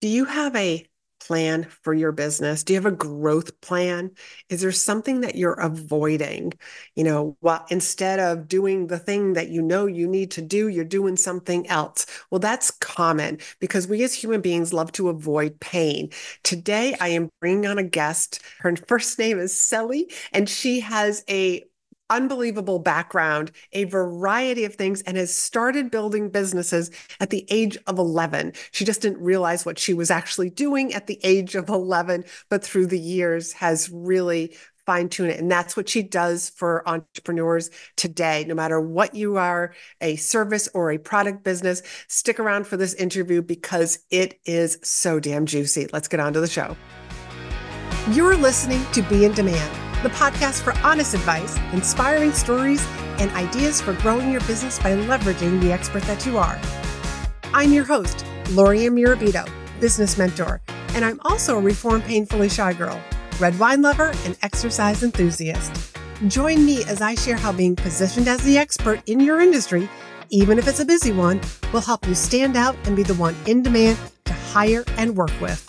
Do you have a plan for your business? Do you have a growth plan? Is there something that you're avoiding? You know, well, instead of doing the thing that you know you need to do, you're doing something else. Well, that's common because we as human beings love to avoid pain. Today, I am bringing on a guest. Her first name is Celi, and she has a unbelievable background, a variety of things, and has started building businesses at the age of 11. She just didn't realize what she was actually doing at the age of 11, but through the years has really fine tune it. And that's what she does for entrepreneurs today. No matter what you are, a service or a product business, stick around for this interview because it is so damn juicy. Let's get on to the show. You're listening to Be in Demand the podcast for honest advice, inspiring stories, and ideas for growing your business by leveraging the expert that you are. I'm your host, Lori Murabito, business mentor, and I'm also a reformed painfully shy girl, red wine lover, and exercise enthusiast. Join me as I share how being positioned as the expert in your industry, even if it's a busy one, will help you stand out and be the one in demand to hire and work with.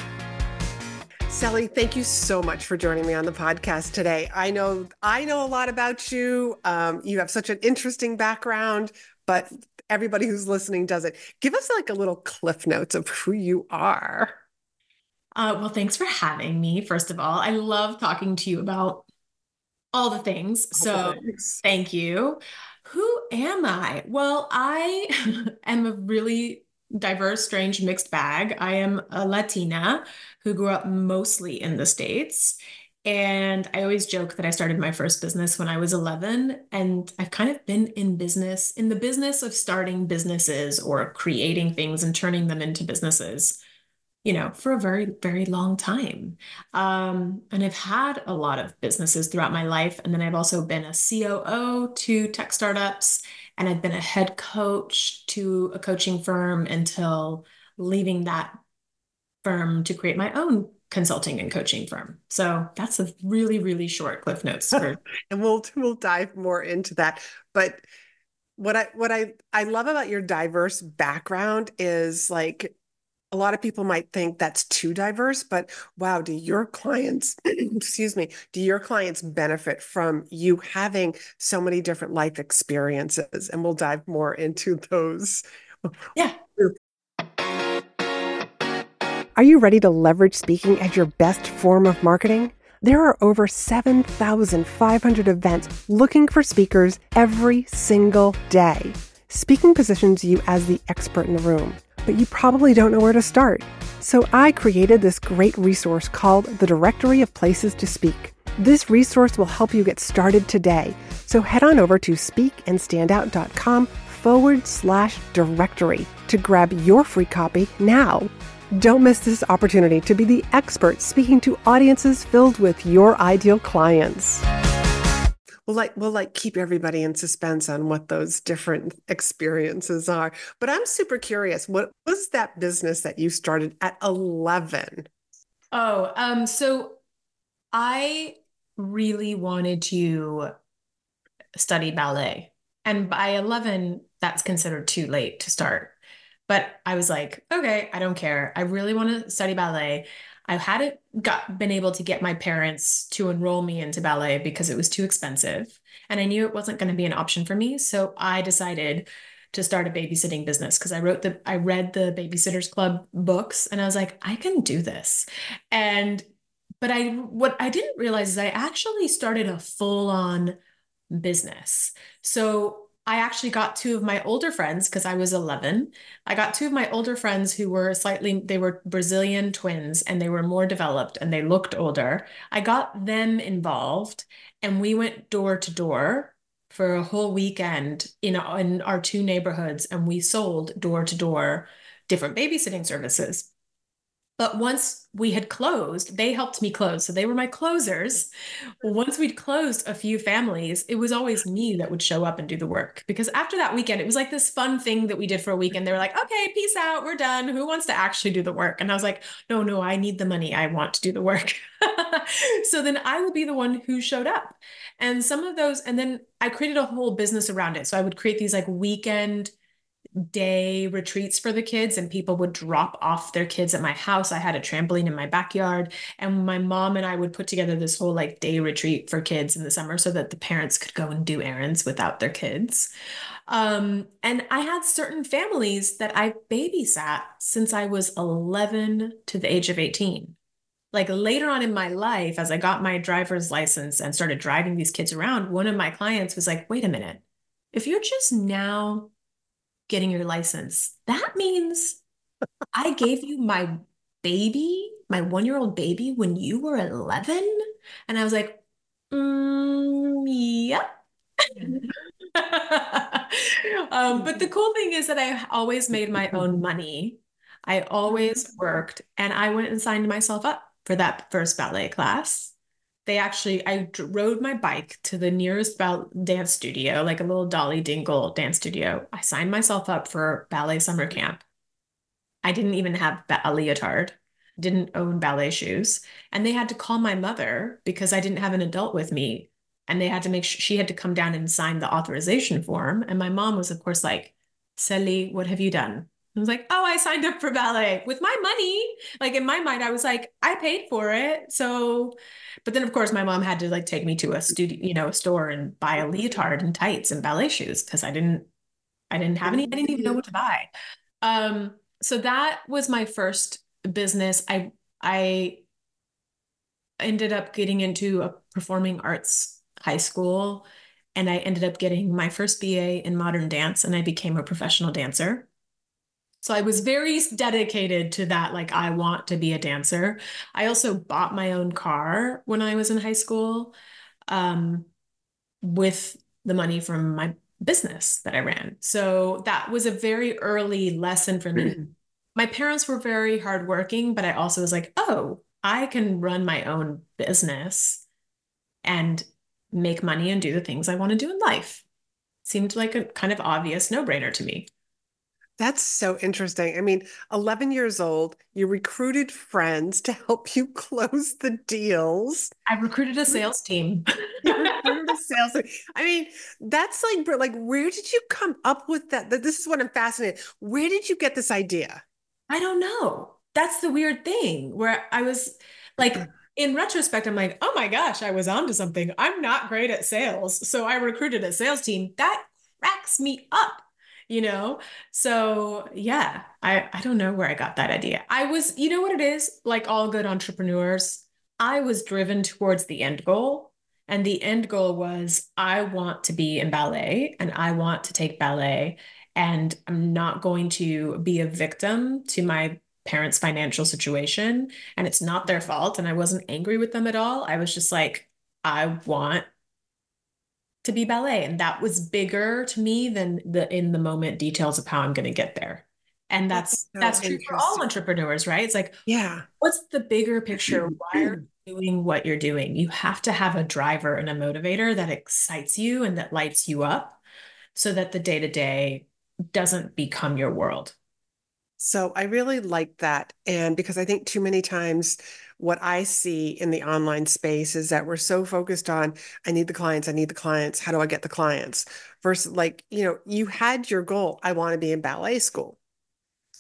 Celi, thank you so much for joining me on the podcast today. I know I know a lot about you. Um, you have such an interesting background, but everybody who's listening doesn't. Give us like a little cliff notes of who you are. Uh, well, thanks for having me. First of all, I love talking to you about all the things. So thank you. Who am I? Well, I am a really diverse, strange, mixed bag. I am a Latina who grew up mostly in the States. And I always joke that I started my first business when I was 11. And I've kind of been in business, in the business of starting businesses or creating things and turning them into businesses, you know, for a very, very long time. Um, and I've had a lot of businesses throughout my life. And then I've also been a COO to tech startups and I've been a head coach to a coaching firm until leaving that firm to create my own consulting and coaching firm. So that's a really, really short cliff notes for and we'll we'll dive more into that. But what I what I I love about your diverse background is like a lot of people might think that's too diverse, but wow, do your clients, excuse me, do your clients benefit from you having so many different life experiences? And we'll dive more into those. Yeah. Are you ready to leverage speaking as your best form of marketing? There are over 7,500 events looking for speakers every single day. Speaking positions you as the expert in the room but you probably don't know where to start. So I created this great resource called the Directory of Places to Speak. This resource will help you get started today. So head on over to speakandstandout.com forward slash directory to grab your free copy now. Don't miss this opportunity to be the expert speaking to audiences filled with your ideal clients we'll like we'll like keep everybody in suspense on what those different experiences are. But i'm super curious what was that business that you started at 11 oh um so i really wanted to study ballet. And by 11 that's considered too late to start. But i was like okay i don't care. I really want to study ballet I hadn't got been able to get my parents to enroll me into ballet because it was too expensive. And I knew it wasn't going to be an option for me. So I decided to start a babysitting business because I wrote the I read the Babysitters Club books and I was like, I can do this. And but I what I didn't realize is I actually started a full-on business. So I actually got two of my older friends because I was 11. I got two of my older friends who were slightly, they were Brazilian twins and they were more developed and they looked older. I got them involved and we went door to door for a whole weekend in, in our two neighborhoods and we sold door to door different babysitting services. But once we had closed, they helped me close. So they were my closers. Once we'd closed a few families, it was always me that would show up and do the work. Because after that weekend, it was like this fun thing that we did for a weekend. They were like, okay, peace out. We're done. Who wants to actually do the work? And I was like, no, no, I need the money. I want to do the work. so then I would be the one who showed up. And some of those, and then I created a whole business around it. So I would create these like weekend day retreats for the kids and people would drop off their kids at my house. I had a trampoline in my backyard and my mom and I would put together this whole like day retreat for kids in the summer so that the parents could go and do errands without their kids. Um, and I had certain families that I babysat since I was 11 to the age of 18 like later on in my life, as I got my driver's license and started driving these kids around, one of my clients was like, wait a minute, if you're just now getting your license, that means I gave you my baby, my one year old baby, when you were 11? And I was like, mm, yep. um, but the cool thing is that I always made my own money. I always worked and I went and signed myself up for that first ballet class they actually I rode my bike to the nearest dance studio, like a little Dolly Dingle dance studio. I signed myself up for ballet summer camp. I didn't even have a leotard, didn't own ballet shoes, and they had to call my mother because I didn't have an adult with me, and they had to make sure she had to come down and sign the authorization form. And my mom was, of course, like, "Celi, what have you done?" I was like, oh, I signed up for ballet with my money. Like in my mind, I was like, I paid for it. So, but then of course my mom had to like take me to a studio, you know, a store and buy a leotard and tights and ballet shoes because I didn't, I didn't have any, I didn't even know what to buy. Um, so that was my first business. I, I ended up getting into a performing arts high school and I ended up getting my first BA in modern dance and I became a professional dancer. So I was very dedicated to that. Like, I want to be a dancer. I also bought my own car when I was in high school um, with the money from my business that I ran. So that was a very early lesson for me. my parents were very hardworking, but I also was like, oh, I can run my own business and make money and do the things I want to do in life. Seemed like a kind of obvious no brainer to me. That's so interesting. I mean, 11 years old, you recruited friends to help you close the deals. I recruited a sales team. you recruited a sales team. I mean, that's like, like, where did you come up with that? This is what I'm fascinated. Where did you get this idea? I don't know. That's the weird thing where I was like, mm. in retrospect, I'm like, oh my gosh, I was onto something. I'm not great at sales. So I recruited a sales team. That cracks me up you know? So yeah i i don't know where i got that idea. I was you know what it is? Like all good entrepreneurs i was driven towards the end goal and the end goal was i want to be in ballet and i want to take ballet and i'm not going to be a victim to my parents financial situation and it's not their fault and i wasn't angry with them at all. I was just like i want to be ballet. And that was bigger to me than the in the moment details of how I'm going to get there. And that's that's, so that's true for all entrepreneurs, right? It's like, yeah, what's the bigger picture? Why are you doing what you're doing? You have to have a driver and a motivator that excites you and that lights you up so that the day to day doesn't become your world. So I really like that. And because I think too many times what I see in the online space is that we're so focused on, I need the clients, I need the clients, how do I get the clients? Versus like, you know, you had your goal, I want to be in ballet school.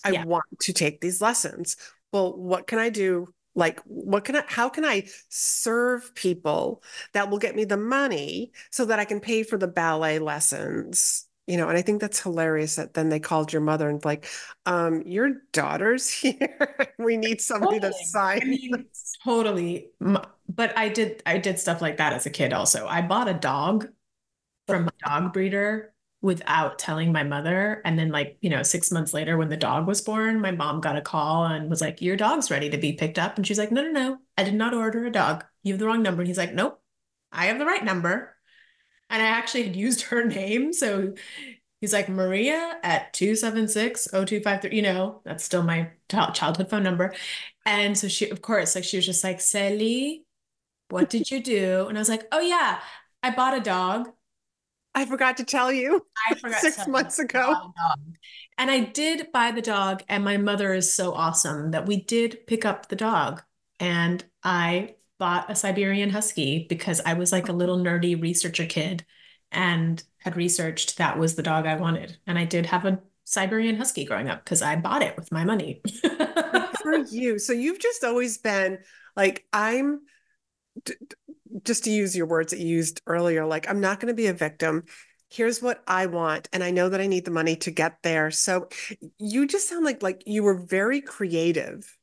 I yeah. want to take these lessons. Well, what can I do? Like, what can I, how can I serve people that will get me the money so that I can pay for the ballet lessons? You know, and I think that's hilarious that then they called your mother and like, um, your daughter's here. we need somebody totally. to sign. I mean, totally. But I did I did stuff like that as a kid also. I bought a dog from a dog breeder without telling my mother. And then like, you know, six months later when the dog was born, my mom got a call and was like, Your dog's ready to be picked up. And she's like, No, no, no. I did not order a dog. You have the wrong number. And he's like, Nope, I have the right number. And I actually had used her name. So he's like, Maria at 276 0253. You know, that's still my childhood phone number. And so she, of course, like she was just like, Celi, what did you do? And I was like, oh, yeah, I bought a dog. I forgot to tell you. I forgot six months ago. And I did buy the dog, and my mother is so awesome that we did pick up the dog. And I bought a Siberian Husky because I was like a little nerdy researcher kid and had researched that was the dog I wanted. And I did have a Siberian Husky growing up because I bought it with my money. for you. So you've just always been like, I'm just to use your words that you used earlier, like, I'm not going to be a victim. Here's what I want. And I know that I need the money to get there. So you just sound like like you were very creative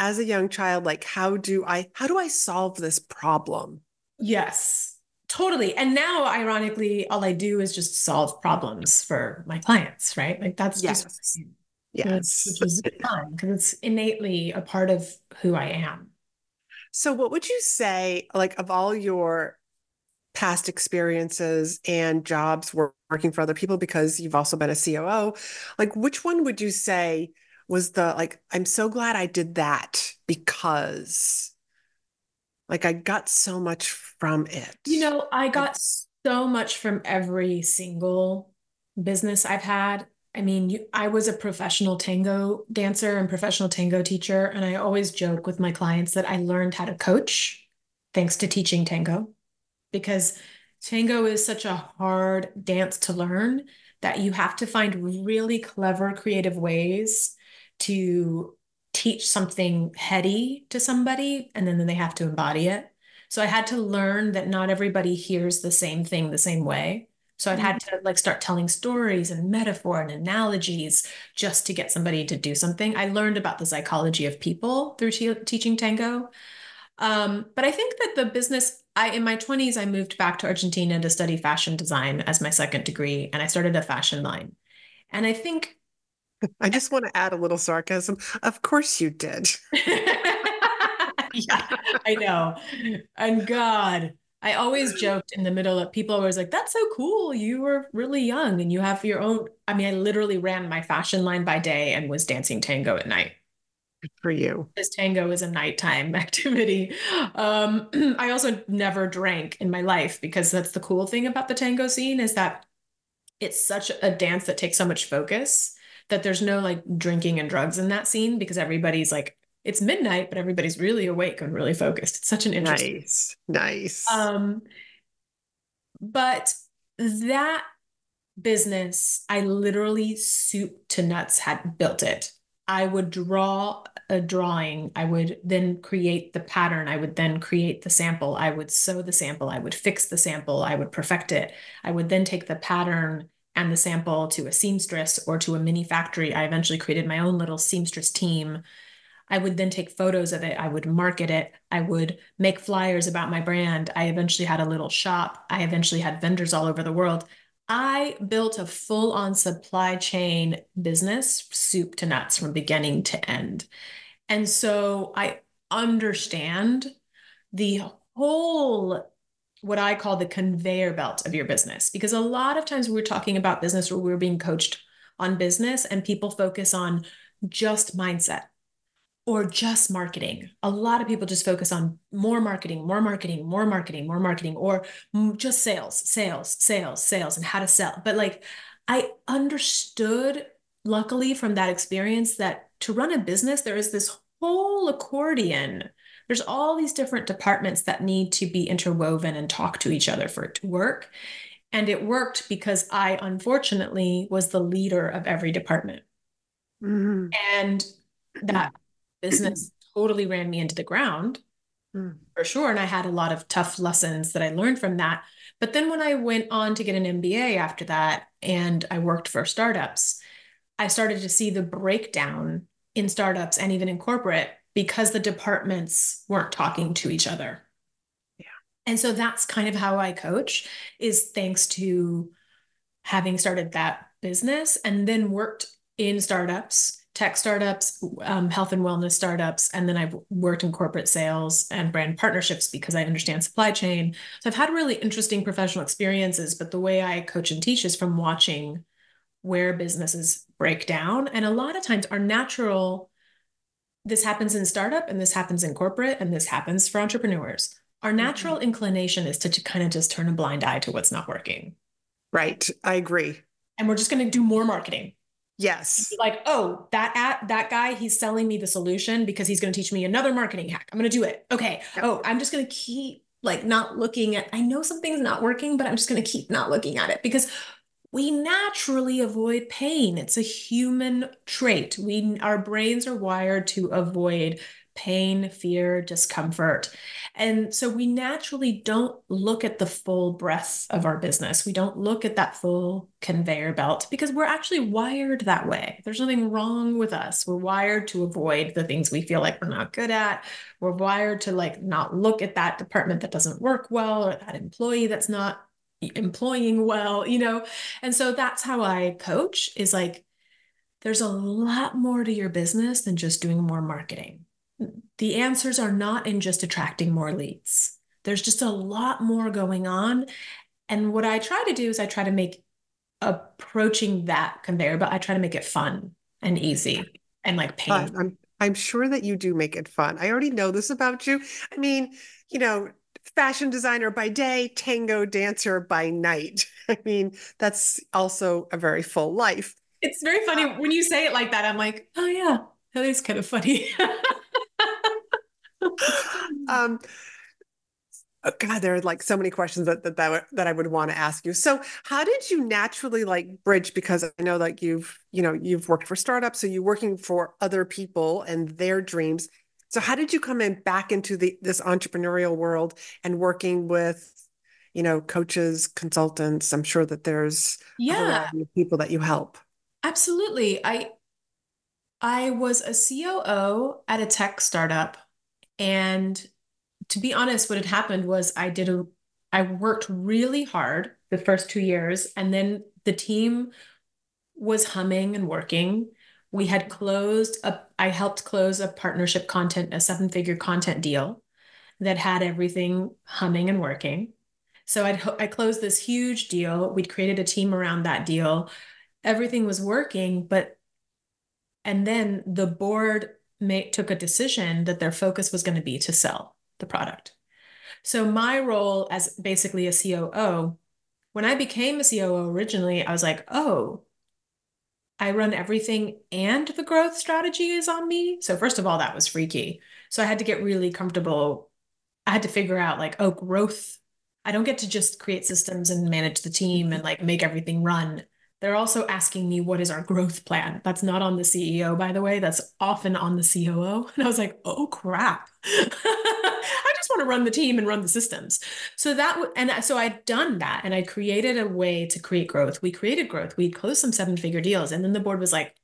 as a young child. Like, how do I how do I solve this problem? Yes. Totally. And now, ironically, all I do is just solve problems for my clients, right? Like that's yes. just yes, which is fun because it's innately a part of who I am. So, what would you say, like, of all your past experiences and jobs working for other people, because you've also been a COO, like, which one would you say was the, like, I'm so glad I did that because, like, I got so much from it? You know, I got so much from every single business I've had. I mean, you, I was a professional tango dancer and professional tango teacher. And I always joke with my clients that I learned how to coach thanks to teaching tango because tango is such a hard dance to learn that you have to find really clever, creative ways to teach something heady to somebody and then they have to embody it. So I had to learn that not everybody hears the same thing the same way. So I'd had mm-hmm. to like start telling stories and metaphor and analogies just to get somebody to do something. I learned about the psychology of people through teaching tango. Um, but I think that the business, I in my 20s, I moved back to Argentina to study fashion design as my second degree, and I started a fashion line. And I think I just want to add a little sarcasm. Of course you did. yeah, I know. And God, I always joked in the middle of people always like, that's so cool. You were really young and you have your own. I mean, I literally ran my fashion line by day and was dancing tango at night. Good for you. This tango is a nighttime activity. Um, I also never drank in my life because that's the cool thing about the tango scene is that it's such a dance that takes so much focus that there's no like drinking and drugs in that scene because everybody's like it's midnight, but everybody's really awake and really focused. It's such an interesting. Nice, nice. Um, but that business, I literally soup to nuts had built it. I would draw a drawing. I would then create the pattern. I would then create the sample. I would sew the sample. I would fix the sample. I would perfect it. I would then take the pattern and the sample to a seamstress or to a mini factory. I eventually created my own little seamstress team I would then take photos of it. I would market it. I would make flyers about my brand. I eventually had a little shop. I eventually had vendors all over the world. I built a full on supply chain business, soup to nuts from beginning to end. And so I understand the whole what I call the conveyor belt of your business. Because a lot of times we're talking about business or we're being coached on business and people focus on just mindset or just marketing. A lot of people just focus on more marketing, more marketing, more marketing, more marketing, or just sales, sales, sales, sales, and how to sell. But like, I understood, luckily, from that experience that to run a business, there is this whole accordion. There's all these different departments that need to be interwoven and talk to each other for it to work. And it worked because I, unfortunately, was the leader of every department. Mm-hmm. And that business totally ran me into the ground mm. for sure. And I had a lot of tough lessons that I learned from that. But then when I went on to get an MBA after that and I worked for startups, I started to see the breakdown in startups and even in corporate because the departments weren't talking to each other. Yeah. And so that's kind of how I coach is thanks to having started that business and then worked in startups tech startups, um, health and wellness startups, and then I've worked in corporate sales and brand partnerships because I understand supply chain. So I've had really interesting professional experiences, but the way I coach and teach is from watching where businesses break down. And a lot of times our natural, this happens in startup and this happens in corporate and this happens for entrepreneurs. Our mm-hmm. natural mm-hmm. inclination is to, to kind of just turn a blind eye to what's not working. Right. I agree. And we're just going to do more marketing Yes. Like, oh, that app, that guy, he's selling me the solution because he's going to teach me another marketing hack. I'm going to do it. Okay. Yep. Oh, I'm just going to keep like not looking at, I know something's not working, but I'm just going to keep not looking at it because we naturally avoid pain. It's a human trait. We our brains are wired to avoid pain, fear, discomfort. And so we naturally don't look at the full breadth of our business. We don't look at that full conveyor belt because we're actually wired that way. There's nothing wrong with us. We're wired to avoid the things we feel like we're not good at. We're wired to like not look at that department that doesn't work well or that employee that's not employing well, you know? And so that's how I coach is like, there's a lot more to your business than just doing more marketing. The answers are not in just attracting more leads. There's just a lot more going on. And what I try to do is I try to make approaching that conveyor, but I try to make it fun and easy and like pain. I'm I'm sure that you do make it fun. I already know this about you. I mean, you know, fashion designer by day, tango dancer by night. I mean, that's also a very full life. It's very funny uh, when you say it like that. I'm like, oh yeah, that is kind of funny. um, oh God, there are like so many questions that that that, that I would want to ask you. So, how did you naturally like bridge? Because I know like you've you know you've worked for startups, so you're working for other people and their dreams. So how did you come in back into the this entrepreneurial world and working with, you know, coaches, consultants? I'm sure that there's yeah people that you help. Absolutely. I I was a COO at a tech startup and to be honest what had happened was I did a I worked really hard the first 2 years and then the team was humming and working we had closed a i helped close a partnership content a seven figure content deal that had everything humming and working. So i i closed this huge deal. We'd created a team around that deal. Everything was working but and then the board made, took a decision that their focus was going to be to sell the product. So my role as basically a coo when i became a coo originally i was like oh I run everything and the growth strategy is on me. So, first of all, that was freaky. So, I had to get really comfortable. I had to figure out, like, oh, growth. I don't get to just create systems and manage the team and like make everything run. They're also asking me, what is our growth plan? That's not on the CEO, by the way. That's often on the COO. And I was like, oh, crap. I just want to run the team and run the systems. So that, w- and so I'd done that and I created a way to create growth. We created growth. We closed some seven figure deals. And then the board was like,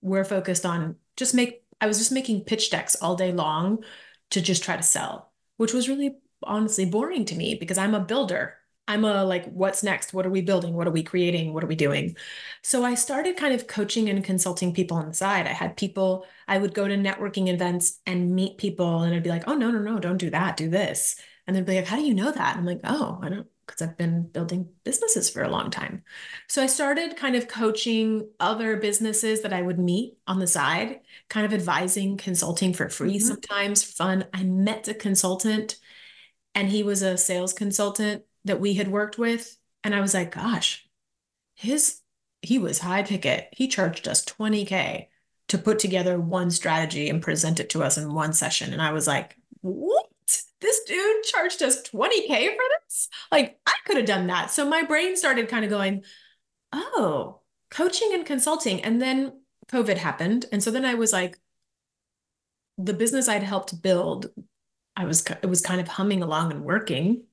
we're focused on just make, I was just making pitch decks all day long to just try to sell, which was really honestly boring to me because I'm a builder. I'm a like, what's next? What are we building? What are we creating? What are we doing? So I started kind of coaching and consulting people on the side. I had people, I would go to networking events and meet people, and I'd be like, oh, no, no, no, don't do that, do this. And they'd be like, how do you know that? And I'm like, oh, I don't, because I've been building businesses for a long time. So I started kind of coaching other businesses that I would meet on the side, kind of advising, consulting for free mm-hmm. sometimes, fun. I met a consultant and he was a sales consultant that we had worked with. And I was like, gosh, his, he was high ticket. He charged us 20K to put together one strategy and present it to us in one session. And I was like, what? This dude charged us 20K for this? Like, I could have done that. So my brain started kind of going, oh, coaching and consulting. And then COVID happened. And so then I was like, the business I'd helped build, I was, it was kind of humming along and working.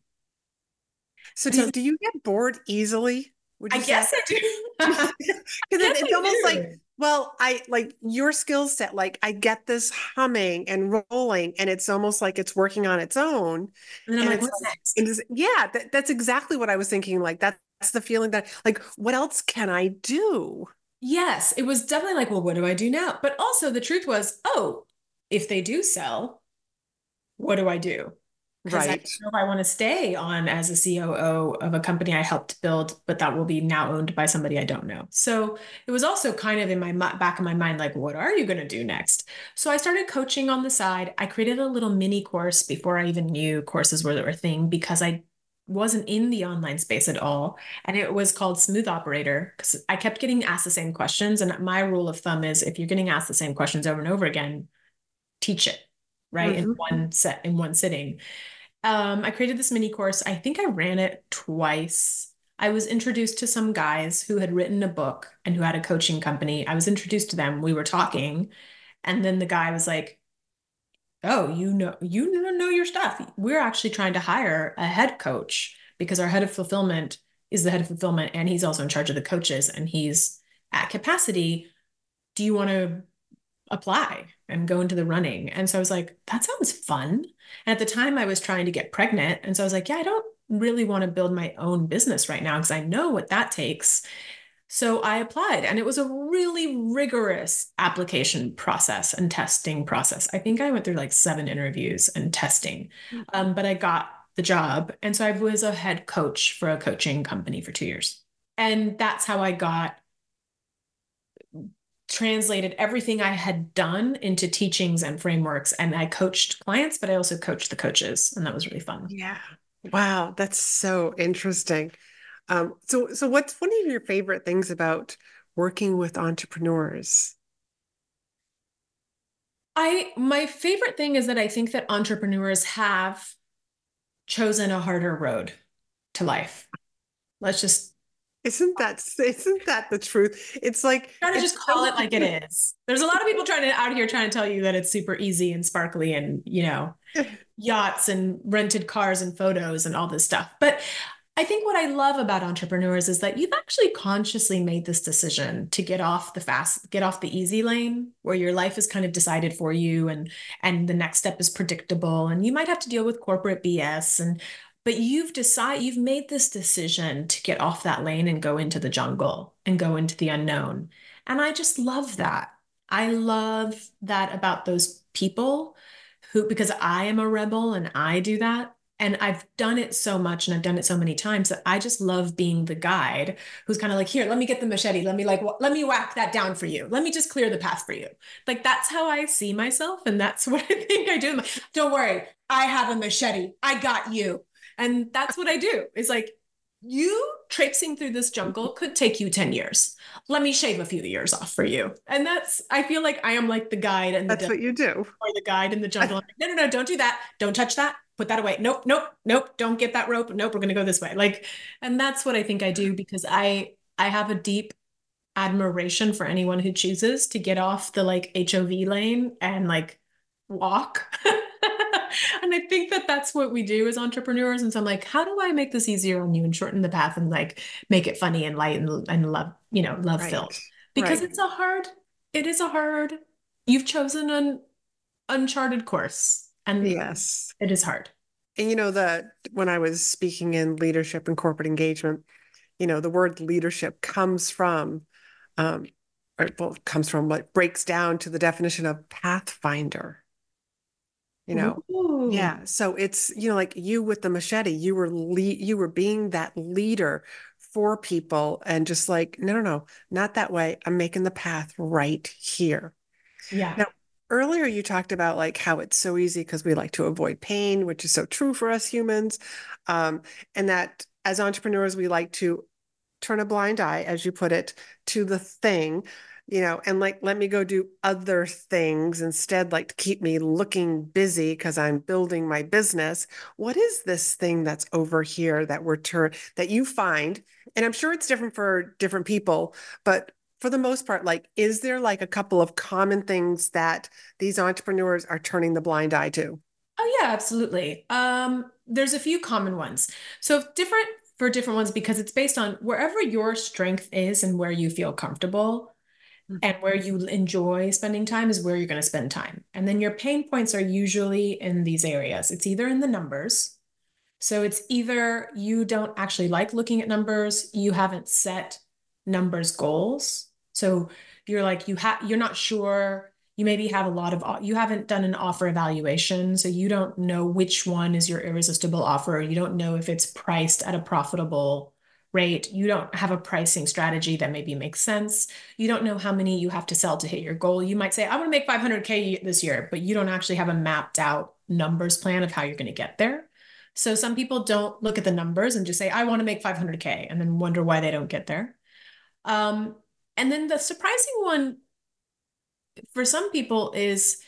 So do, so, do you get bored easily? I guess I do. Because it, it's almost like, well, I like your skill set. Like I get this humming and rolling, and it's almost like it's working on its own. And then I'm and like, what's next? yeah, that, that's exactly what I was thinking. Like that's the feeling that, like, what else can I do? Yes, it was definitely like, well, what do I do now? But also the truth was, oh, if they do sell, what do I do? Right. I don't know if I want to stay on as a COO of a company I helped build, but that will be now owned by somebody I don't know. So it was also kind of in my back of my mind, like, what are you going to do next? So I started coaching on the side. I created a little mini course before I even knew courses were a thing because I wasn't in the online space at all. And it was called Smooth Operator because I kept getting asked the same questions. And my rule of thumb is if you're getting asked the same questions over and over again, teach it right mm-hmm. in one set in one sitting um, i created this mini course i think i ran it twice I was introduced to some guys who had written a book and who had a coaching company. I was introduced to them. We were talking, and then the guy was like, "Oh, you know, you know your stuff. We're actually trying to hire a head coach because our head of fulfillment is the head of fulfillment, and he's also in charge of the coaches, and he's at capacity. Do you want to apply and go into the running?" And so I was like, "That sounds fun." And at the time, I was trying to get pregnant, and so I was like, "Yeah, I don't." really want to build my own business right now because I know what that takes. So I applied, and it was a really rigorous application process and testing process. I think I went through like seven interviews and testing, mm-hmm. um, but I got the job. And so I was a head coach for a coaching company for two years. And that's how I got translated everything I had done into teachings and frameworks. And I coached clients, but I also coached the coaches. And that was really fun. Yeah. Wow, that's so interesting. Um, so, so what's one of your favorite things about working with entrepreneurs? I my favorite thing is that I think that entrepreneurs have chosen a harder road to life. Let's just isn't that isn't that the truth? It's like trying to just call so it like it is. There's a lot of people trying to out here trying to tell you that it's super easy and sparkly and you know yachts and rented cars and photos and all this stuff. But I think what I love about entrepreneurs is that you've actually consciously made this decision to get off the fast, get off the easy lane where your life is kind of decided for you and and the next step is predictable and you might have to deal with corporate BS and but you've decided you've made this decision to get off that lane and go into the jungle and go into the unknown. And I just love that. I love that about those people who because I am a rebel and I do that and I've done it so much and I've done it so many times that I just love being the guide who's kind of like, here, let me get the machete. Let me like, let me whack that down for you. Let me just clear the path for you. Like that's how I see myself. And that's what I think I do. Don't worry. I have a machete. I got you. And that's what I do. It's like, you traipsing through this jungle could take you 10 years. Let me shave a few years off for you. And that's, I feel like I am like the guide and that's what you do. Or the guide in the jungle. Like, no, no, no, don't do that. Don't touch that. Put that away. Nope, nope, nope. Don't get that rope. Nope, we're going to go this way. Like, and that's what I think I do because I, I have a deep admiration for anyone who chooses to get off the like HOV lane and like walk and I think that that's what we do as entrepreneurs. And so I'm like, how do I make this easier on you and shorten the path and like make it funny and light and, and love, you know, love filled? Right. Because right. it's a hard, it is a hard, you've chosen an uncharted course. And yes, it is hard. And you know, the when I was speaking in leadership and corporate engagement, you know, the word leadership comes from um, or well, comes from what breaks down to the definition of pathfinder you know? Ooh. yeah so it's you know like you with the machete you were le- you were being that leader for people and just like no no no not that way. I'm making the path right here. Yeah. Now earlier you talked about like how it's so easy because we like to avoid pain which is so true for us humans um, and that as entrepreneurs we like to turn a blind eye as you put it to the thing you know, and like let me go do other things instead, like to keep me looking busy because I'm building my business. What is this thing that's over here that we're turn that you find? And I'm sure it's different for different people, but for the most part, like, is there like a couple of common things that these entrepreneurs are turning the blind eye to? Oh yeah, absolutely. Um, there's a few common ones. So different for different ones because it's based on wherever your strength is and where you feel comfortable and where you enjoy spending time is where you're going to spend time. And then your pain points are usually in these areas. It's either in the numbers. So it's either you don't actually like looking at numbers, you haven't set numbers goals. So you're like you have you're not sure you maybe have a lot of you haven't done an offer evaluation so you don't know which one is your irresistible offer you don't know if it's priced at a profitable rate. You don't have a pricing strategy that maybe makes sense. You don't know how many you have to sell to hit your goal. You might say, I want to make 500K this year, but you don't actually have a mapped out numbers plan of how you're going to get there. So some people don't look at the numbers and just say, I want to make 500K and then wonder why they don't get there. Um, and then the surprising one for some people is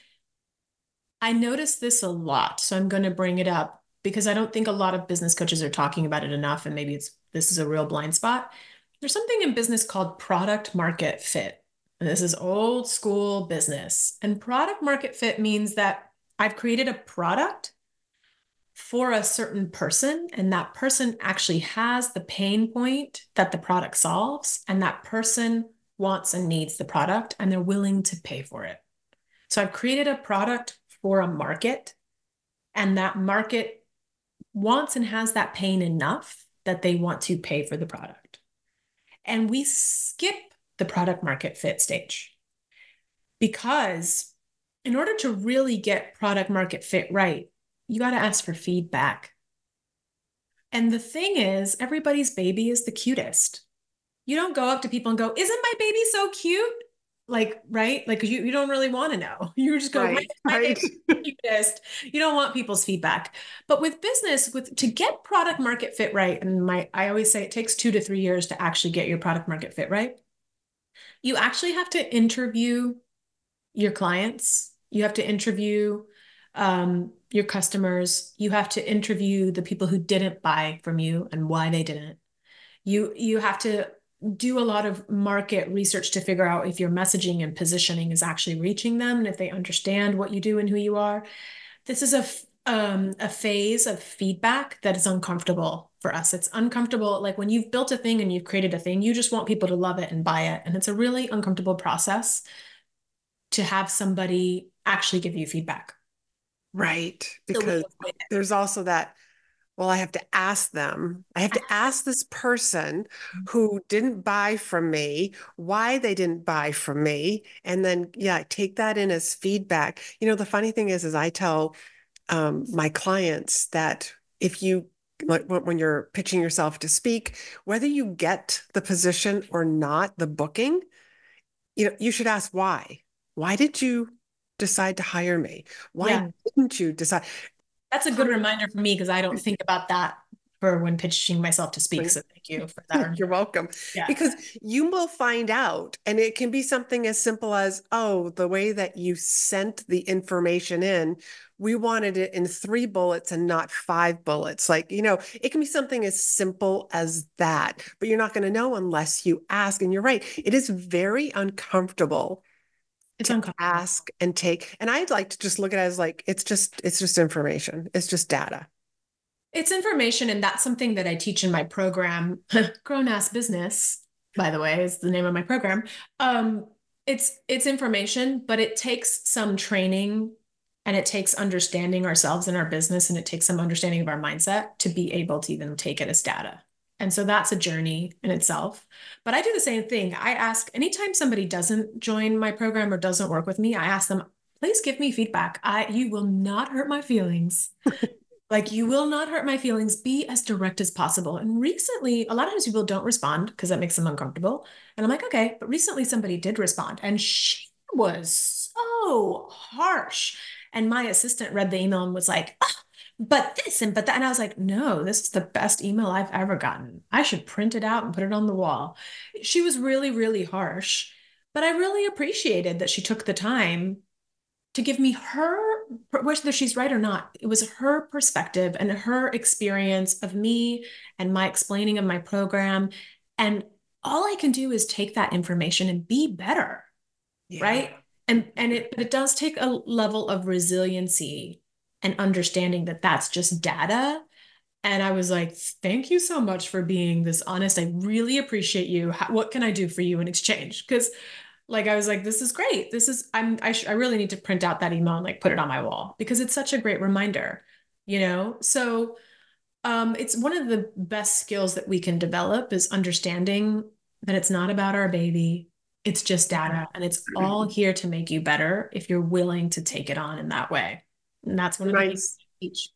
I notice this a lot. So I'm going to bring it up because I don't think a lot of business coaches are talking about it enough. And maybe it's this is a real blind spot. There's something in business called product market fit. And this is old school business. And product market fit means that I've created a product for a certain person, and that person actually has the pain point that the product solves, and that person wants and needs the product, and they're willing to pay for it. So I've created a product for a market, and that market wants and has that pain enough that they want to pay for the product. And we skip the product market fit stage because in order to really get product market fit right, you got to ask for feedback. And the thing is, everybody's baby is the cutest. You don't go up to people and go, Isn't my baby so cute? Like, right? Like, you, you don't really want to know. You just go, right, my, right. You don't want people's feedback. But with business, with to get product market fit right, and my I always say it takes two to three years to actually get your product market fit right. You actually have to interview your clients. You have to interview um, your customers. You have to interview the people who didn't buy from you and why they didn't. You you have to do a lot of market research to figure out if your messaging and positioning is actually reaching them and if they understand what you do and who you are. This is a um, a phase of feedback that is uncomfortable for us. It's uncomfortable. Like when you've built a thing and you've created a thing, you just want people to love it and buy it. And it's a really uncomfortable process to have somebody actually give you feedback. Right. Because so there's also that, well, I have to ask them. I have to ask this person mm-hmm. who didn't buy from me why they didn't buy from me. And then, yeah, take that in as feedback. You know, the funny thing is, is I tell um, my clients that if you like when you're pitching yourself to speak, whether you get the position or not, the booking, you know, you should ask why. Why did you decide to hire me? Why yeah. didn't you decide? That's a good reminder for me because I don't think about that for when pitching myself to speak. So thank you for that. You're welcome. Yeah. Because you will find out, and it can be something as simple as, oh, the way that you sent the information in, we wanted it in three bullets and not five bullets. Like, you know, it can be something as simple as that, but you're not going to know unless you ask. And you're right, it is very uncomfortable it's to ask and take. And I'd like to just look at it as like it's just it's just information. It's just data. It's information, and that's something that I teach in my program, Grown Ass Business, by the way, is the name of my program. Um, it's it's information, but it takes some training and it takes understanding ourselves and our business, and it takes some understanding of our mindset to be able to even take it as data. And so that's a journey in itself. But I do the same thing. I ask anytime somebody doesn't join my program or doesn't work with me, I ask them, please give me feedback. I you will not hurt my feelings. like you will not hurt my feelings. Be as direct as possible. And recently, a lot of times people don't respond because that makes them uncomfortable. And I'm like, okay, but recently somebody did respond and she was so harsh. And my assistant read the email and was like, oh, but this and but that. And I was like, no, this is the best email I've ever gotten. I should print it out and put it on the wall. She was really, really harsh, but I really appreciated that she took the time to give me her, whether she's right or not, it was her perspective and her experience of me and my explaining of my program. And all I can do is take that information and be better. Yeah. Right. And, and it, but it does take a level of resiliency and understanding that that's just data. And I was like, thank you so much for being this honest. I really appreciate you. How, what can I do for you in exchange? Because like I was like, this is great. This is I'm I, sh- I really need to print out that email and like put it on my wall because it's such a great reminder, you know. So um, it's one of the best skills that we can develop is understanding that it's not about our baby. It's just data, and it's all here to make you better if you're willing to take it on in that way. And that's one of the teach.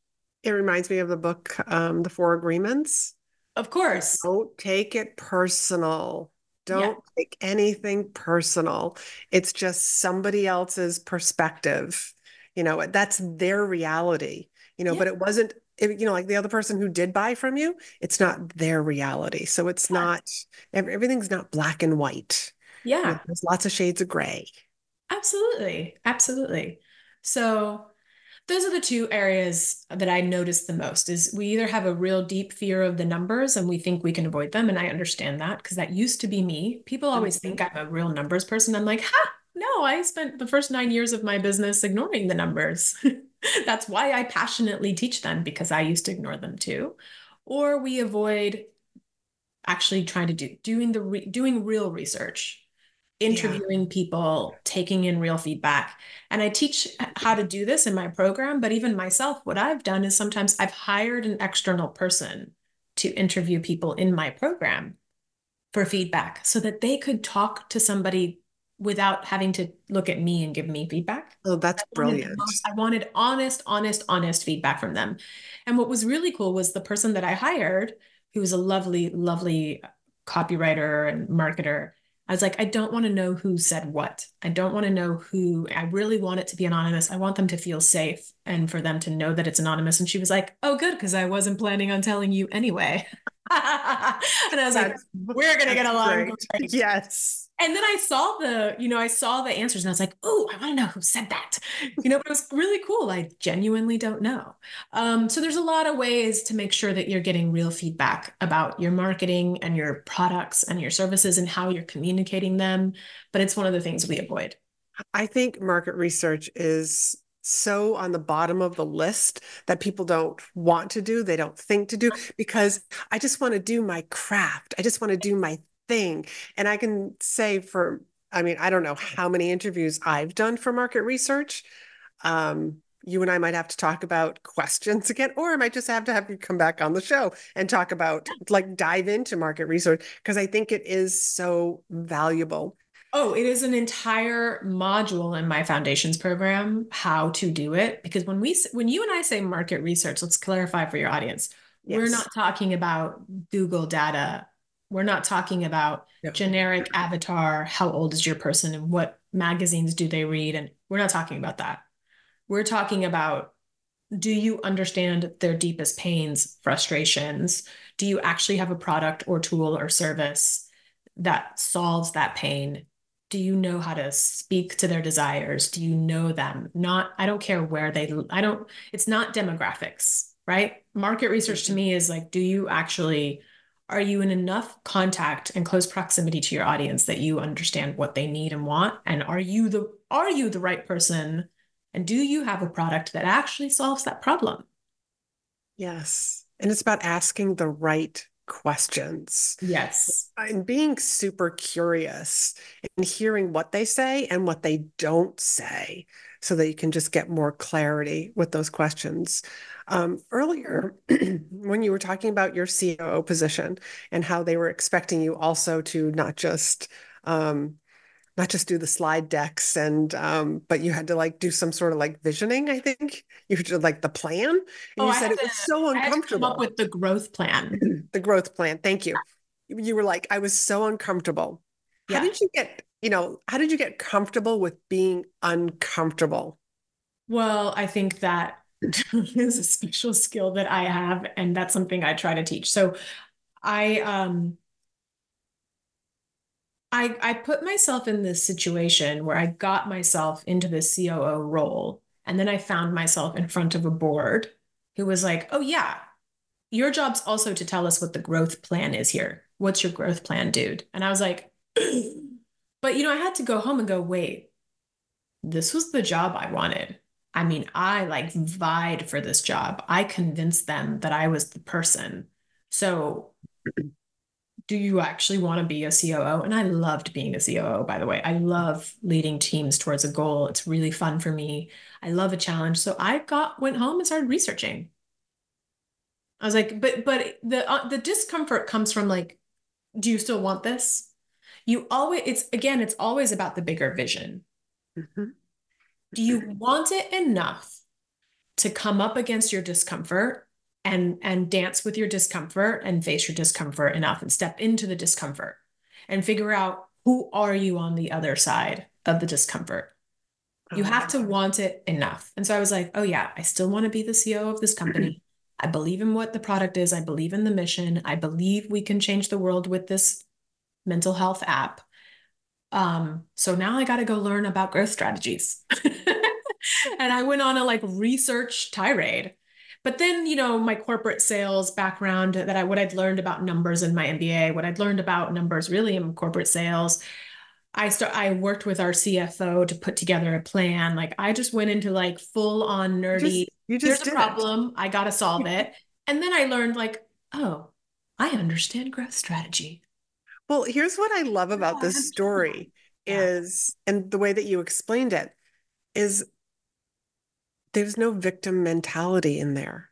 It reminds me of the book, um, The Four Agreements. Of course. Don't take it personal. Don't yeah. take anything personal. It's just somebody else's perspective. You know, that's their reality. You know, yeah. but it wasn't you know, like the other person who did buy from you, it's not their reality. So it's yeah. not everything's not black and white. Yeah. You know, there's lots of shades of gray. Absolutely. Absolutely. So those are the two areas that I notice the most is we either have a real deep fear of the numbers and we think we can avoid them. And I understand that because that used to be me. People always mm-hmm. think I'm a real numbers person. I'm like, ha, no, I spent the first nine years of my business ignoring the numbers. That's why I passionately teach them because I used to ignore them too. Or we avoid actually trying to do doing the re, doing real research interviewing yeah. people, taking in real feedback. And I teach how to do this in my program. But even myself, what I've done is sometimes I've hired an external person to interview people in my program for feedback so that they could talk to somebody without having to look at me and give me feedback. Oh, that's I brilliant. I wanted honest, honest, honest feedback from them. And what was really cool was the person that I hired, who was a lovely, lovely copywriter and marketer I was like, I don't want to know who said what. I don't want to know who. I really want it to be anonymous. I want them to feel safe and for them to know that it's anonymous. And she was like, Oh, good, because I wasn't planning on telling you anyway. and I was That's, like, We're going to get along. Yes. And then I saw the, you know, I saw the answers and I was like, oh, I want to know who said that. You know, but it was really cool. I genuinely don't know. Um, so there's a lot of ways to make sure that you're getting real feedback about your marketing and your products and your services and how you're communicating them. But it's one of the things we avoid. I think market research is so on the bottom of the list that people don't want to do, they don't think to do because I just want to do my craft. I just want to do my thing. And I can say for, I mean, I don't know how many interviews I've done for market research. Um, you and I might have to talk about questions again, or I might just have to have you come back on the show and talk about, like, dive into market research because I think it is so valuable. Oh, it is an entire module in my foundations program, how to do it. Because when we, when you and I say market research, let's clarify for your audience. Yes. We're not talking about Google data we're not talking about yep. generic avatar, how old is your person and what magazines do they read? And we're not talking about that. We're talking about do you understand their deepest pains, frustrations? Do you actually have a product or tool or service that solves that pain? Do you know how to speak to their desires? Do you know them? Not, I don't care where they, I don't, it's not demographics, right? Market research to mm-hmm. me is like, do you actually are you in enough contact and close proximity to your audience that you understand what they need and want? And are you the are you the right person? And do you have a product that actually solves that problem? Yes. And it's about asking the right questions. Yes. And being super curious and hearing what they say and what they don't say so that you can just get more clarity with those questions. Um, earlier, when you were talking about your COO position and how they were expecting you also to not just um, not just do the slide decks and um, but you had to like do some sort of like visioning i think. You did like the plan and oh, you said it to, was so uncomfortable come up with the growth plan. The growth plan thank you. You were like i was so uncomfortable. Yeah. how did you get you know how did you get comfortable with being uncomfortable well i think that is a special skill that I have, and that's something I try to teach. So I um I I put myself in this situation where I got myself into the COO role, and then I found myself in front of a board who was like, "Oh yeah, your job's also to tell us what the growth plan is here. What's your growth plan, dude?" And I was like, "But you know, I had to go home and go, wait, this was the job I wanted." I mean, I like vied for this job. I convinced them that I was the person. So, do you actually want to be a COO? And I loved being a COO, by the way. I love leading teams towards a goal. It's really fun for me. I love a challenge. So I got went home and started researching. I was like, but but the uh, the discomfort comes from like, do you still want this? You always it's again, it's always about the bigger vision. Mm-hmm. Do you want it enough to come up against your discomfort and and dance with your discomfort and face your discomfort enough and step into the discomfort and figure out who are you on the other side of the discomfort? You have to want it enough. And so I was like, oh yeah, I still want to be the CEO of this company. I believe in what the product is. I believe in the mission. I believe we can change the world with this mental health app. Um, so now I got to go learn about growth strategies. and I went on a like research tirade. But then, you know, my corporate sales background that I what I'd learned about numbers in my MBA, what I'd learned about numbers really in corporate sales, I start I worked with our CFO to put together a plan. Like I just went into like full on nerdy. You just, you just Here's a problem. It. I got to solve it. And then I learned like, oh, I understand growth strategy. Well, here's what I love oh, about oh, this story is and the way that you explained it is there's no victim mentality in there.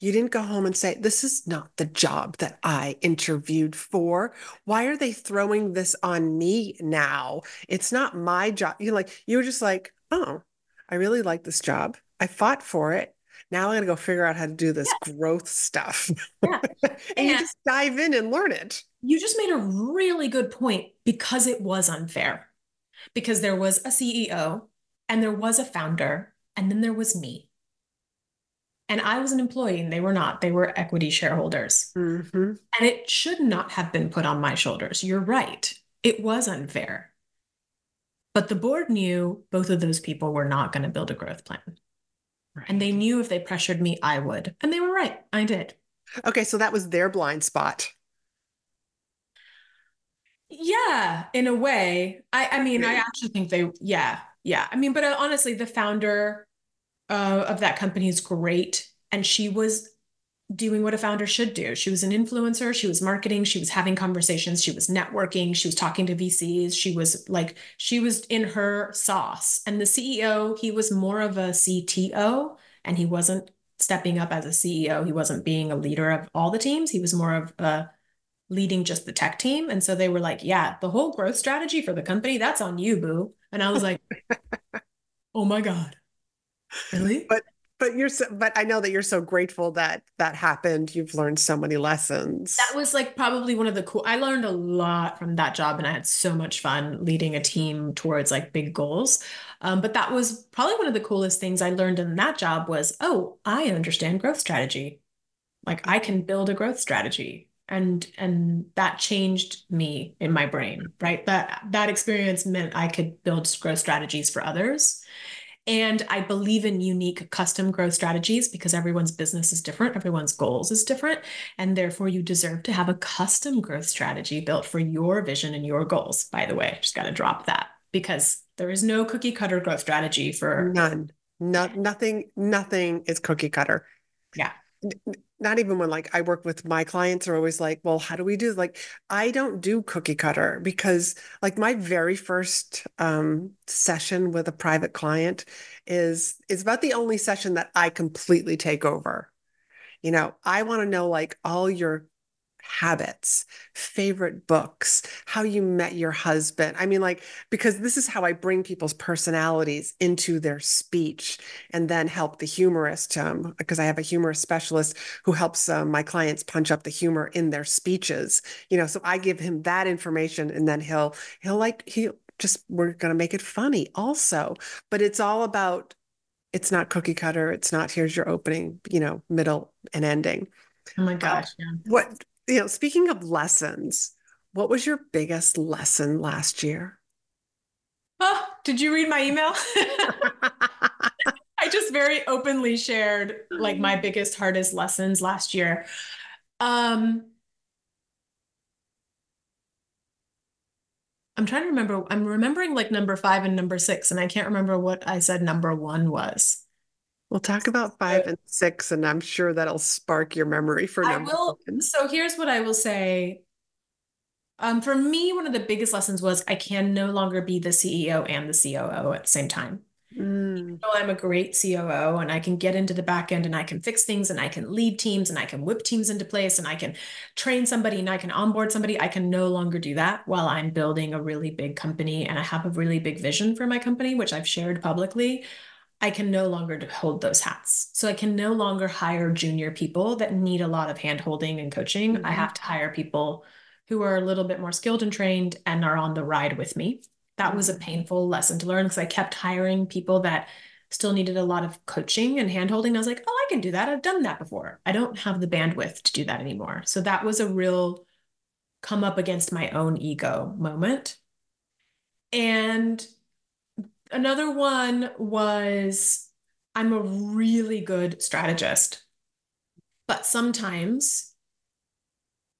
You didn't go home and say, This is not the job that I interviewed for. Why are they throwing this on me now? It's not my job. You're like, you were just like, Oh, I really like this job. I fought for it. Now I'm going to go figure out how to do this yeah. growth stuff. Yeah. and, and you just dive in and learn it. You just made a really good point because it was unfair. Because there was a CEO and there was a founder, and then there was me and I was an employee and they were not. They were equity shareholders. Mm-hmm. And it should not have been put on my shoulders. You're right. It was unfair. But the board knew both of those people were not going to build a growth plan. Right. And they knew if they pressured me, I would. And they were right. I did. Okay. So that was their blind spot. Yeah, in a way. I, I mean, I actually think they, yeah, yeah. I mean, but uh, honestly, the founder uh, of that company is great. And she was doing what a founder should do. She was an influencer, she was marketing, she was having conversations, she was networking, she was talking to VCs, she was like, she was in her sauce. And the CEO, he was more of a CTO and he wasn't stepping up as a CEO. He wasn't being a leader of all the teams. He was more of a leading just the tech team. And so they were like, yeah, the whole growth strategy for the company, that's on you, boo. And I was like, oh my God. Really? But but you're so, but I know that you're so grateful that that happened. You've learned so many lessons. That was like probably one of the cool. I learned a lot from that job, and I had so much fun leading a team towards like big goals. Um, but that was probably one of the coolest things I learned in that job was, oh, I understand growth strategy. Like I can build a growth strategy, and and that changed me in my brain. Right, that that experience meant I could build growth strategies for others and I believe in unique custom growth strategies because everyone's business is different, everyone's goals is different. And therefore, you deserve to have a custom growth strategy built for your vision and your goals. By the way, just got to drop that because there is no cookie cutter growth strategy for none. Not nothing, nothing is cookie cutter. Yeah not even when like I work with my clients are always like, well, how do we do like I don't do cookie cutter because like my very first um, session with a private client is is about the only session that I completely take over. You know, I want to know like all your habits, favorite books, how you met your husband. I mean, like, because this is how I bring people's personalities into their speech and then help the humorist, um, because I have a humor specialist who helps um, my clients punch up the humor in their speeches. You know, so I give him that information and then he'll, he'll like, he just, we're going to make it funny also. But it's all about, it's not cookie cutter. It's not here's your opening, you know, middle and ending. Oh my gosh. Yeah. What you know, speaking of lessons, what was your biggest lesson last year? Oh, did you read my email? I just very openly shared like my biggest, hardest lessons last year. Um, I'm trying to remember. I'm remembering like number five and number six, and I can't remember what I said number one was. We'll talk about five and six, and I'm sure that'll spark your memory for number I will, one. So here's what I will say. Um, for me, one of the biggest lessons was I can no longer be the CEO and the COO at the same time. Mm. I'm a great COO and I can get into the back end and I can fix things and I can lead teams and I can whip teams into place and I can train somebody and I can onboard somebody. I can no longer do that while I'm building a really big company and I have a really big vision for my company, which I've shared publicly. I can no longer hold those hats. So I can no longer hire junior people that need a lot of hand holding and coaching. Mm-hmm. I have to hire people who are a little bit more skilled and trained and are on the ride with me. That was a mm-hmm. painful lesson to learn because I kept hiring people that still needed a lot of coaching and hand holding. I was like, oh, I can do that. I've done that before. I don't have the bandwidth to do that anymore. So that was a real come up against my own ego moment. And another one was I'm a really good strategist. But sometimes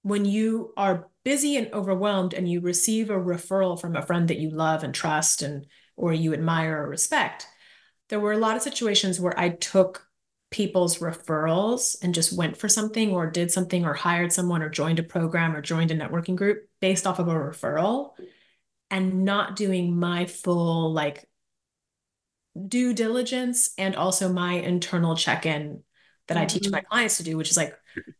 when you are busy and overwhelmed and you receive a referral from a friend that you love and trust and or you admire or respect, there were a lot of situations where I took people's referrals and just went for something or did something or hired someone or joined a program or joined a networking group based off of a referral and not doing my full like due diligence and also my internal check-in that mm-hmm. I teach my mm-hmm. clients to do, which is like,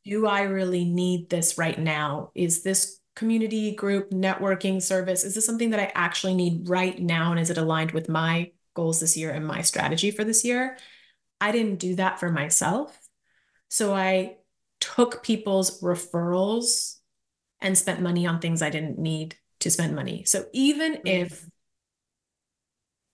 do I really need this right now? Is this community group networking service? Is this something that I actually need right now? And is it aligned with my goals this year and my strategy for this year? I didn't do that for myself. So I took people's referrals and spent money on things I didn't need to spend money. So even mm-hmm. if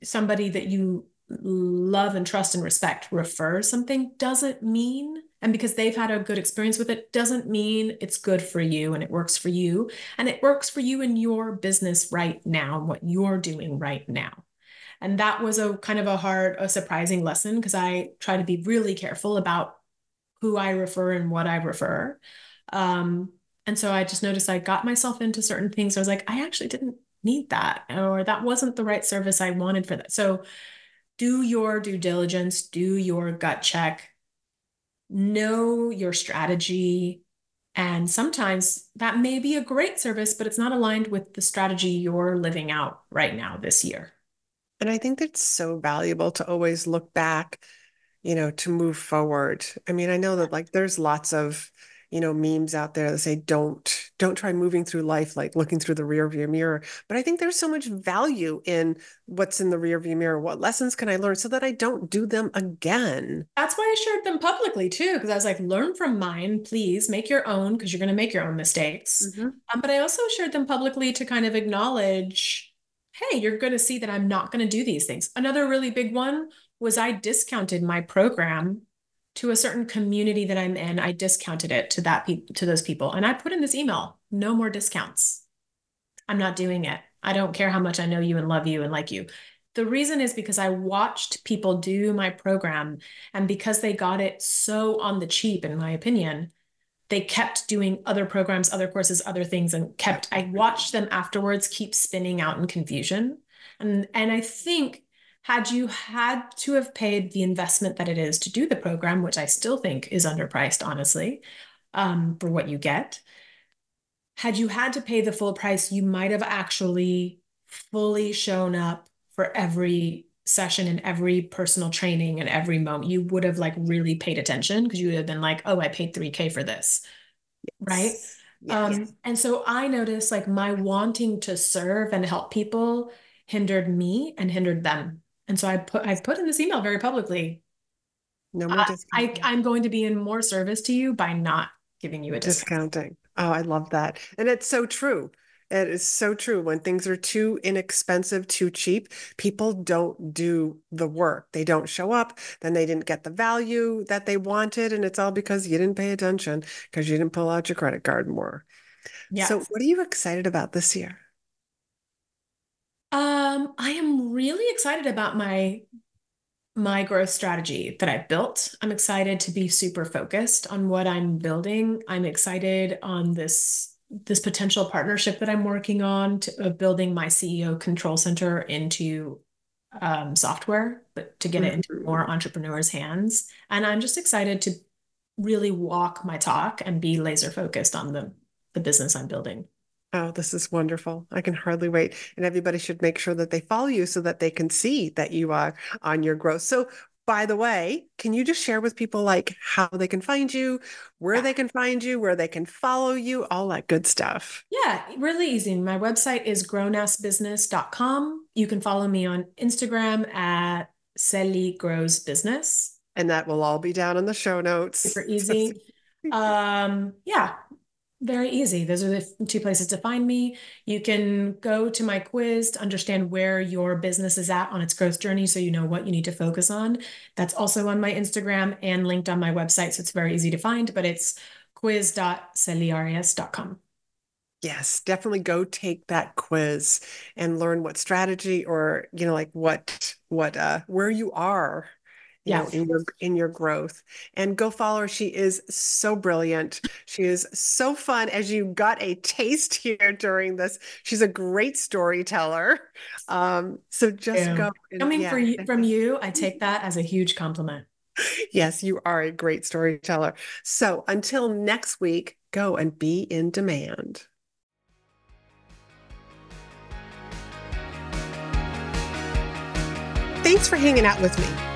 somebody that you love and trust and respect refers something doesn't mean and because they've had a good experience with it doesn't mean it's good for you and it works for you. And it works for you in your business right now and what you're doing right now. And that was a kind of a hard a surprising lesson because i try to be really careful about who i refer and what i refer. Um, and so i just noticed i got myself into certain things. I was like i actually didn't need that or that wasn't the right service i wanted for that. So do your due diligence do your gut check know your strategy. And sometimes that may be a great service but it's not aligned with the strategy you're living out right now this year. And I think that's so valuable to always look back, you know, to move forward. I mean, I know that like there's lots of, you know, memes out there that say don't don't try moving through life like looking through the rear view mirror. But I think there's so much value in what's in the rear view mirror. What lessons can I learn so that I don't do them again? That's why I shared them publicly too, because I was like, learn from mine, please make your own, because you're going to make your own mistakes. Mm-hmm. Um, but I also shared them publicly to kind of acknowledge hey, you're going to see that I'm not going to do these things. Another really big one was I discounted my program to a certain community that I'm in. I discounted it to that pe- to those people, and I put in this email: no more discounts. I'm not doing it. I don't care how much I know you and love you and like you. The reason is because I watched people do my program, and because they got it so on the cheap, in my opinion, they kept doing other programs, other courses, other things, and kept, I watched them afterwards keep spinning out in confusion. And, and I think had you had to have paid the investment that it is to do the program, which I still think is underpriced, honestly, um, for what you get, had you had to pay the full price, you might have actually fully shown up for every session and every personal training and every moment you would have like really paid attention because you would have been like oh i paid 3k for this yes. right yes. um and so i noticed like my wanting to serve and help people hindered me and hindered them and so i put i put in this email very publicly no more I, I i'm going to be in more service to you by not giving you a discount. discounting oh i love that and it's so true it is so true. When things are too inexpensive, too cheap, people don't do the work. They don't show up. Then they didn't get the value that they wanted. And it's all because you didn't pay attention because you didn't pull out your credit card more. Yes. So, what are you excited about this year? Um, I am really excited about my my growth strategy that I built. I'm excited to be super focused on what I'm building. I'm excited on this this potential partnership that I'm working on to, of building my CEO control center into um, software, but to get it into mm-hmm. more entrepreneurs' hands. And I'm just excited to really walk my talk and be laser focused on the the business I'm building. Oh, this is wonderful. I can hardly wait. And everybody should make sure that they follow you so that they can see that you are on your growth. So, by the way, can you just share with people like how they can find you, where they can find you, where they can follow you, all that good stuff? Yeah, really easy. My website is grownassbusiness.com. You can follow me on Instagram at Celi Grows Business. And that will all be down in the show notes. Super easy. um, yeah, very easy. Those are the two places to find me. You can go to my quiz to understand where your business is at on its growth journey so you know what you need to focus on. That's also on my Instagram and linked on my website. So it's very easy to find, but it's quiz.celiarias.com. Yes, definitely go take that quiz and learn what strategy or, you know, like what what uh where you are, you know, in your in your growth. And go follow her. She is so brilliant. She is so fun as you got a taste here during this. She's a great storyteller. Um, so just Yeah. go and Coming yeah. for you, from you, I take that as a huge compliment. Yes, you are a great storyteller. So until next week, go and be in demand. Thanks for hanging out with me.